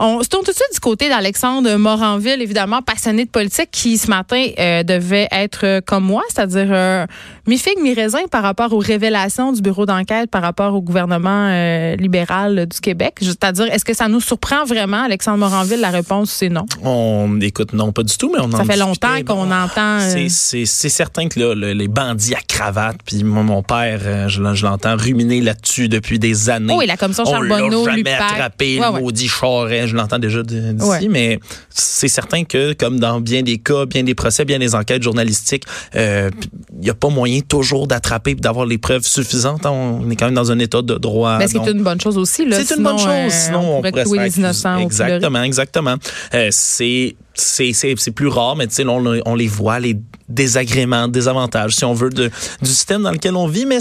On se tourne tout de suite du côté d'Alexandre Moranville, évidemment passionné de politique, qui ce matin euh, devait être euh, comme moi, c'est-à-dire euh, mi-figue, mi-raisin par rapport aux révélations du bureau d'enquête par rapport au gouvernement euh, libéral du Québec. C'est-à-dire, est-ce que ça nous surprend vraiment, Alexandre Moranville? La réponse, c'est non. On écoute, non, pas du tout, mais on Ça en fait longtemps qu'on Bon, entend, c'est- certain que là, le- les bandits à cravate, puis moi, mon père, je, l'en- je l'entends ruminer là-dessus depuis des années. Et la commission On Charbonneau, l'a jamais l'UPAC. attrapé, Ouais, le ouais. maudit charret, je l'entends déjà d'ici, Ouais. mais c'est certain que, comme dans bien des cas, bien des procès, bien des enquêtes journalistiques, euh, il n'y a pas moyen toujours d'attraper et d'avoir les preuves suffisantes. On est quand même dans un état de droit. Mais ce qui donc- est une bonne chose aussi. c'est une bonne chose. euh, Sinon, on on, pourrait les innocents. Exactement, exactement. Euh, c'est c'est c'est c'est plus rare, mais tu sais, on, on les voit les désagréments, désavantages, si on veut, de, du système dans lequel on vit, mais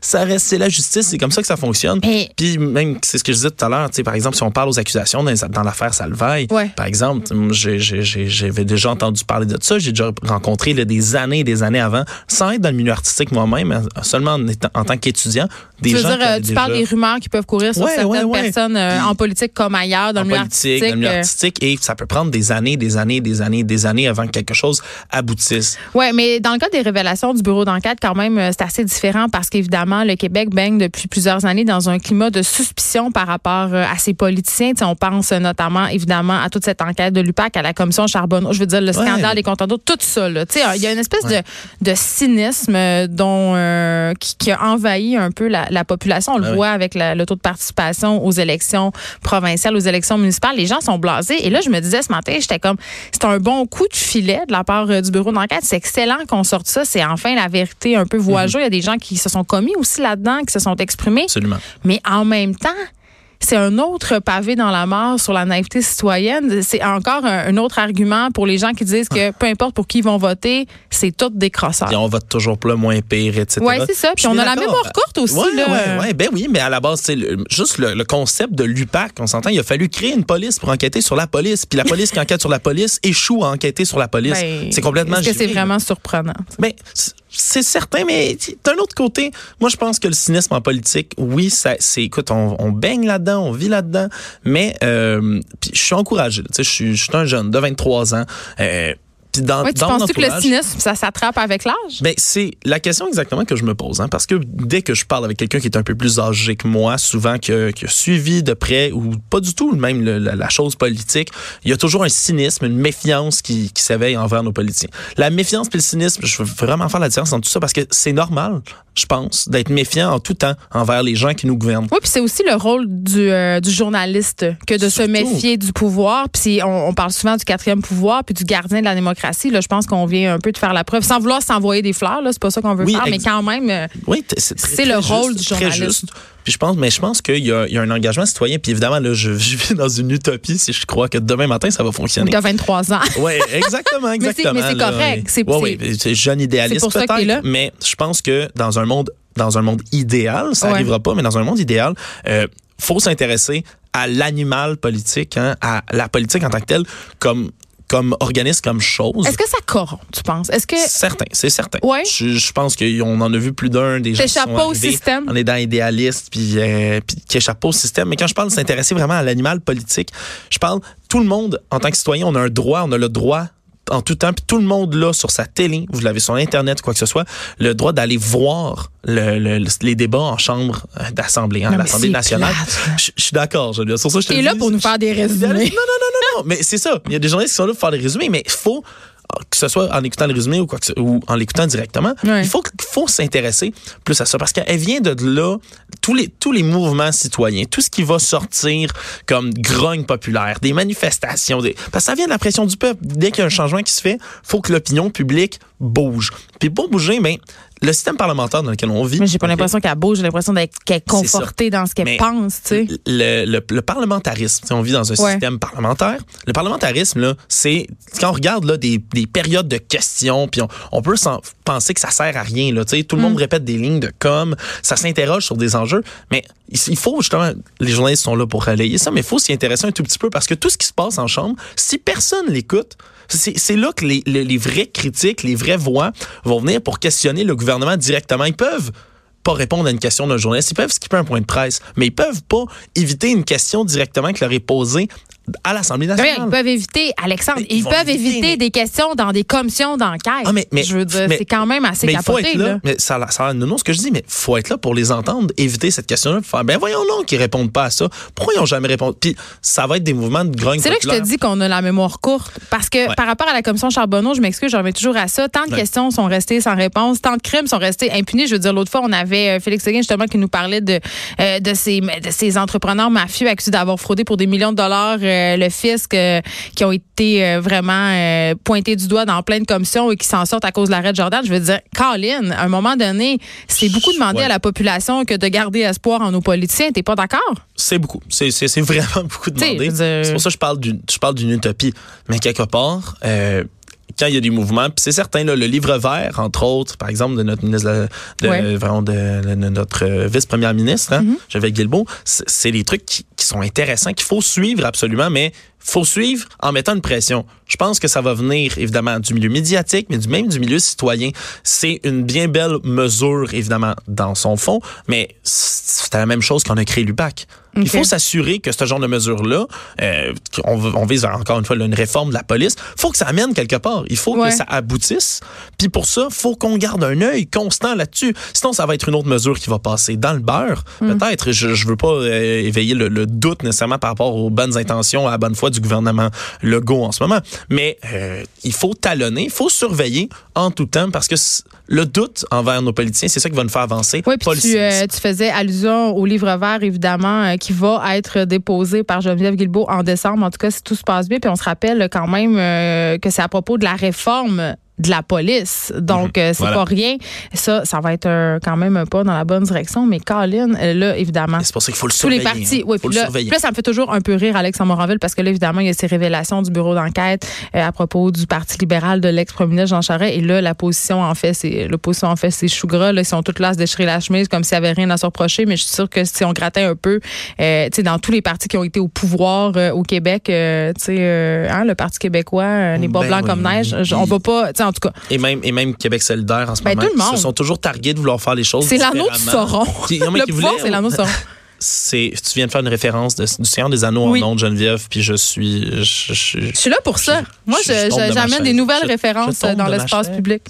ça reste, c'est la justice, c'est comme ça que ça fonctionne. Mais- Puis même, c'est ce que je disais tout à l'heure, tu sais, par exemple, si on parle aux accusations dans, dans l'affaire Salvaille, Ouais. par exemple, j'ai- j'ai- j'ai- j'avais déjà entendu parler de ça, j'ai déjà rencontré là, des années et des années avant, sans être dans le milieu artistique moi-même, seulement en, étant- en tant qu'étudiant, des Tu veux gens dire, euh, tu déjà- parles des rumeurs qui peuvent courir sur Ouais, certaines ouais, personnes euh, en politique comme ailleurs, dans en le milieu artistique. dans le milieu artistique, et ça peut prendre des années, des années, des années, des années avant que quelque chose aboutisse. Oui, mais dans le cas des révélations du bureau d'enquête, quand même, euh, c'est assez différent parce qu'évidemment, le Québec baigne depuis plusieurs années dans un climat de suspicion par rapport euh, à ses politiciens. Tu sais, on pense notamment, évidemment, à toute cette enquête de l'UPAC, à la commission Charbonneau, je veux dire, le scandale Ouais. des comptes d'eau, tout ça. Il y a une espèce de, de cynisme euh, dont, euh, qui, qui a envahi un peu la, la population. On le Ah voit avec la- le taux de participation aux élections provinciales, aux élections municipales. Les gens sont blasés. Et là, je me disais ce matin, j'étais comme, c'est un bon coup de filet de la part euh, du bureau d'enquête. C'est excellent qu'on sorte ça. C'est enfin la vérité un peu voie Mhm. Il y a des gens qui se sont commis aussi là-dedans, qui se sont exprimés. Absolument. Mais en même temps, c'est un autre pavé dans la mort sur la naïveté citoyenne. C'est encore un, un autre argument pour les gens qui disent que peu importe pour qui ils vont voter, c'est tout des crosseurs. Puis on vote toujours pour le moins pire, etc. Oui, c'est ça. Puis on a la mémoire courte aussi. Là. ouais, ouais. Ben oui, mais à la base, c'est juste le, le concept de l'UPAC, on s'entend, il a fallu créer une police pour enquêter sur la police. Puis la police qui enquête sur la police échoue à enquêter sur la police. Ben, c'est complètement Est-ce que c'est vraiment surprenant? Ben, c'est certain, mais d'un autre côté, moi, je pense que le cynisme en politique, oui, ça, c'est, écoute, on, on baigne là-dedans, on vit là-dedans, mais euh, je suis encouragé. Je suis un jeune de 23 ans. Euh, puis dans, Oui, tu dans mon penses-tu que le cynisme, ça s'attrape avec l'âge? ben, c'est la question exactement que je me pose, hein, parce que dès que je parle avec quelqu'un qui est un peu plus âgé que moi, souvent qui a, qui a suivi de près ou pas du tout même le- la, la chose politique, il y a toujours un cynisme, une méfiance qui, qui s'éveille envers nos politiciens. La méfiance puis le cynisme, je veux vraiment faire la différence entre tout ça parce que c'est normal, je pense, d'être méfiant en tout temps envers les gens qui nous gouvernent. Oui, puis c'est aussi le rôle du, euh, du journaliste que de se méfier du pouvoir. Puis on, on parle souvent du quatrième pouvoir puis du gardien de la démocratie. Là, je pense qu'on vient un peu de faire la preuve, sans vouloir s'envoyer des fleurs. Là, c'est pas ça qu'on veut Oui, faire, mais quand même. euh, Oui, c'est très- C'est le très rôle juste, du très journaliste. juste. Puis je pense, mais je pense qu'il y, a- il y a un engagement citoyen. Puis évidemment, là, je, je vis dans une utopie si je crois que demain matin ça va fonctionner. T'as 23 ans. Oui, exactement, c'est- exactement. mais c'est là, correct. oui. C'est- Ouais, c'est- ouais, c'est jeune idéaliste c'est ça peut-être, là. mais je pense que dans un monde dans un monde idéal, ça Ouais. n'arrivera pas, mais dans un monde idéal, euh, faut s'intéresser à l'animal politique, hein, à la politique en tant que telle, comme comme organisme, comme chose. Est-ce que ça corrompt, tu penses? Est-ce que. Certain, c'est certain. Ouais. Je, je pense qu'on en a vu plus d'un des gens qui sont pas au système. en étant idéaliste puis, euh, puis qui échappent pas au système. Mais quand je parle de s'intéresser vraiment à l'animal politique, je parle tout le monde en tant que citoyen, on a un droit, on a le droit en tout temps, puis tout le monde là sur sa télé, vous l'avez sur internet, quoi que ce soit, le droit d'aller voir le- le- le- les débats en chambre euh, d'assemblée, hein, l'Assemblée nationale. Je je suis d'accord, Geneviève. Sur ça, je te le là dis, pour nous faire des résumés. non, non, non, non, non, mais c'est ça. Il y a des journalistes qui sont là pour faire des résumés, mais il faut que ce soit en écoutant le résumé ou, quoi que ce- ou en l'écoutant directement, il faut, faut s'intéresser plus à ça parce qu'elle vient de là, tous les, tous les mouvements citoyens, tout ce qui va sortir comme grogne populaire, des manifestations, des, parce que ça vient de la pression du peuple. Dès qu'il y a un changement qui se fait, faut que l'opinion publique bouge. Puis pour bouger, ben, le système parlementaire dans lequel on vit. Mais j'ai pas l'impression qu'elle bouge, j'ai l'impression d'être qu'elle est confortée dans ce qu'elle pense, tu sais. le, le, le parlementarisme, on vit dans un Ouais. système parlementaire. Le parlementarisme, là, c'est quand on regarde là, des, des périodes de questions, puis on, on peut s'en- penser que ça sert à rien. Là, tu sais, tout le Mm. monde répète des lignes de com, ça s'interroge sur des enjeux, mais il, il faut justement, les journalistes sont là pour relayer ça, mais il faut s'y intéresser un tout petit peu parce que tout ce qui se passe en chambre, si personne l'écoute, c'est là que les, vrais critiques, les vraies voix vont venir pour questionner le gouvernement directement. Ils peuvent pas répondre à une question d'un journaliste. Ils peuvent skipper un point de presse, mais ils peuvent pas éviter une question directement qui leur est posée à l'Assemblée nationale. ils peuvent éviter, Alexandre, ils, peuvent éviter des questions dans des commissions d'enquête. Ah, mais, je veux dire, c'est quand même assez mais capoté. Faut être là, Mais ça, ça non, ce que je dis, mais faut être là pour les entendre, éviter cette question-là, faire, ben voyons non qu'ils répondent pas à ça. Pourquoi ils n'ont jamais répondu? Puis ça va être des mouvements de grogne C'est là que je te dis qu'on a la mémoire courte. Parce que par rapport à la commission Charbonneau, je m'excuse, je remets toujours à ça. Tant de questions sont restées sans réponse, tant de crimes sont restés impunis. Je veux dire, l'autre fois, on avait euh, Félix Seguin, justement, qui nous parlait de, euh, de, ces, de ces entrepreneurs mafieux accusés d'avoir fraudé pour des millions de dollars euh, le fisc qui ont été euh, vraiment euh, pointés du doigt dans plein de commissions et qui s'en sortent à cause de l'arrêt de Jordan. Je veux dire, Colin, à un moment donné, c'est beaucoup demandé à la population que de garder espoir en nos politiciens. T'es pas d'accord? C'est beaucoup. C'est vraiment beaucoup demandé. C'est pour ça que je parle d'une utopie. Mais quelque part, euh, quand il y a des mouvements, puis c'est certain, le livre vert, entre autres, par exemple, de notre ministre de, notre vice-première ministre, hein, mm c'est des trucs qui, qui sont intéressants, qu'il faut suivre absolument, mais faut suivre en mettant une pression. Je pense que ça va venir évidemment du milieu médiatique, mais du même du milieu citoyen. C'est une bien belle mesure évidemment dans son fond, mais c'est la même chose qu'on a créé l'UPAC. Il faut s'assurer que ce genre de mesure-là, euh, on, on, vise encore une fois une réforme de la police, faut que ça amène quelque part. Il faut que ça aboutisse. Puis pour ça, faut qu'on garde un œil constant là-dessus. Sinon, ça va être une autre mesure qui va passer dans le beurre. Hmm. Peut-être, je, je veux pas euh, éveiller le, le, doute nécessairement par rapport aux bonnes intentions, à la bonne foi du gouvernement Legault en ce moment. Mais euh, il faut talonner, il faut surveiller en tout temps parce que le doute envers nos politiciens, c'est ça qui va nous faire avancer. Oui, puis tu, euh, tu, faisais allusion au livre vert, évidemment, euh, qui va être déposé par Geneviève Guilbeault en décembre. En tout cas, si tout se passe bien. Puis on se rappelle quand même que c'est à propos de la réforme de la police. Donc, mhm. euh, c'est pas rien. Ça, ça va être quand même un pas dans la bonne direction. Mais Colin, euh, là, évidemment. C'est pour ça qu'il faut le surveiller. Tous les partis. Hein. Oui, puis là, là, ça me fait toujours un peu rire, Alex Moranville, parce que là, évidemment, il y a ces révélations du bureau d'enquête euh, à propos du Parti libéral de l'ex-premier ministre Jean Charest. Et là, la position, en fait, c'est, l'opposition, en fait, c'est chougras. Là, ils sont toutes là à se déchirer la chemise comme s'il n'y avait rien à se reprocher. Mais je suis sûre que si on grattait un peu, euh, tu sais, dans tous les partis qui ont été au pouvoir au Québec, tu sais, hein, le Parti québécois, les bas ben blancs comme neige, on va pas, en tout cas. Et même et même Québec solidaire en ce ben, moment. Tout le monde. se sont toujours targués de vouloir faire les choses C'est l'anneau du Sauron. le pouvoir, c'est l'anneau du Sauron. tu viens de faire une référence de, du Seigneur des Anneaux en nom de Geneviève puis je suis je, je, suis là pour ça moi j'amène des nouvelles références dans l'espace public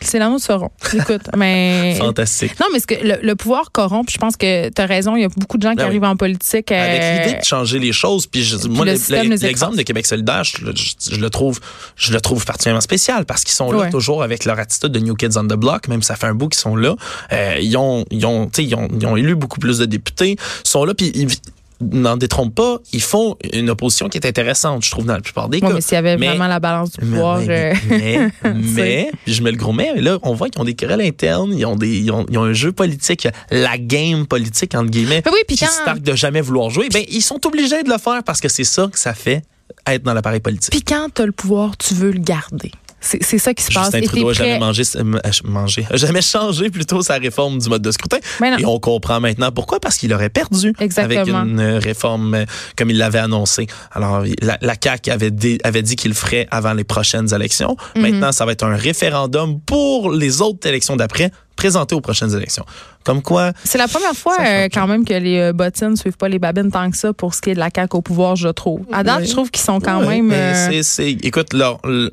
c'est l'amour Sauron. Écoute, mais. Fantastique. Non, mais ce que le, pouvoir corrompt, je pense que tu as raison, il y a beaucoup de gens qui ben arrivent en politique. Avec euh, l'idée de changer les choses, puis, moi, l'exemple de Québec solidaire, je, le trouve, je le trouve particulièrement spécial parce qu'ils sont là toujours avec leur attitude de New Kids on the Block, même ça fait un bout qu'ils sont là. Euh, ils, ont, ils, ont, ils, ont, ils ont élu beaucoup plus de députés, ils sont là, puis ils, n'en détrompe pas, ils font une opposition qui est intéressante, je trouve, dans la plupart des cas. Mais s'il y avait vraiment la balance du pouvoir. Mais, mais, mais, je mets le gros mais, là, on voit qu'ils ont des querelles internes, ils ont, des, ils ont, ils ont, un jeu politique, la game politique, entre guillemets, oui, qui quand... se de jamais vouloir jouer. Ben, ils sont obligés de le faire parce que c'est ça que ça fait être dans l'appareil politique. Puis quand tu as le pouvoir, tu veux le garder. C'est ça qui se passe. Justin Trudeau n'a jamais mangé, mangé, jamais changé plutôt sa réforme du mode de scrutin. Et on comprend maintenant pourquoi, parce qu'il aurait perdu avec une réforme euh, comme il l'avait annoncé. Alors, la, la CAQ avait, dit, avait dit qu'il le ferait avant les prochaines élections. Mhm. Maintenant, ça va être un référendum pour les autres élections d'après présenté aux prochaines élections. Comme quoi. C'est la première fois euh, quand même que les euh, bottines ne suivent pas les babines tant que ça pour ce qui est de la CAQ au pouvoir, je trouve. À date, je trouve qu'ils sont quand même. Euh, c'est, écoute,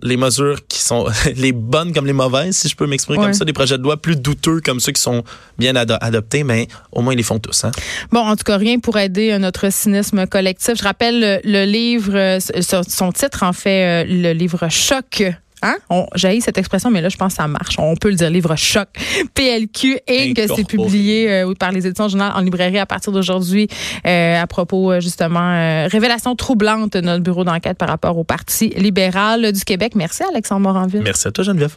les mesures qui sont les bonnes comme les mauvaises, si je peux m'exprimer comme ça, des projets de loi plus douteux comme ceux qui sont bien adoptés, mais au moins ils les font tous. Hein. Bon, en tout cas, rien pour aider notre cynisme collectif. Je rappelle le livre, son titre en fait, le livre Choc Hein? J'ai cette expression, mais là, je pense que ça marche. On peut le dire, livre choc. PLQ et que c'est publié euh, par les éditions journal en librairie à partir d'aujourd'hui euh, à propos, euh, justement, révélation troublante de notre bureau d'enquête par rapport au Parti libéral du Québec. Merci, Alexandre Moranville. Merci à toi, Geneviève.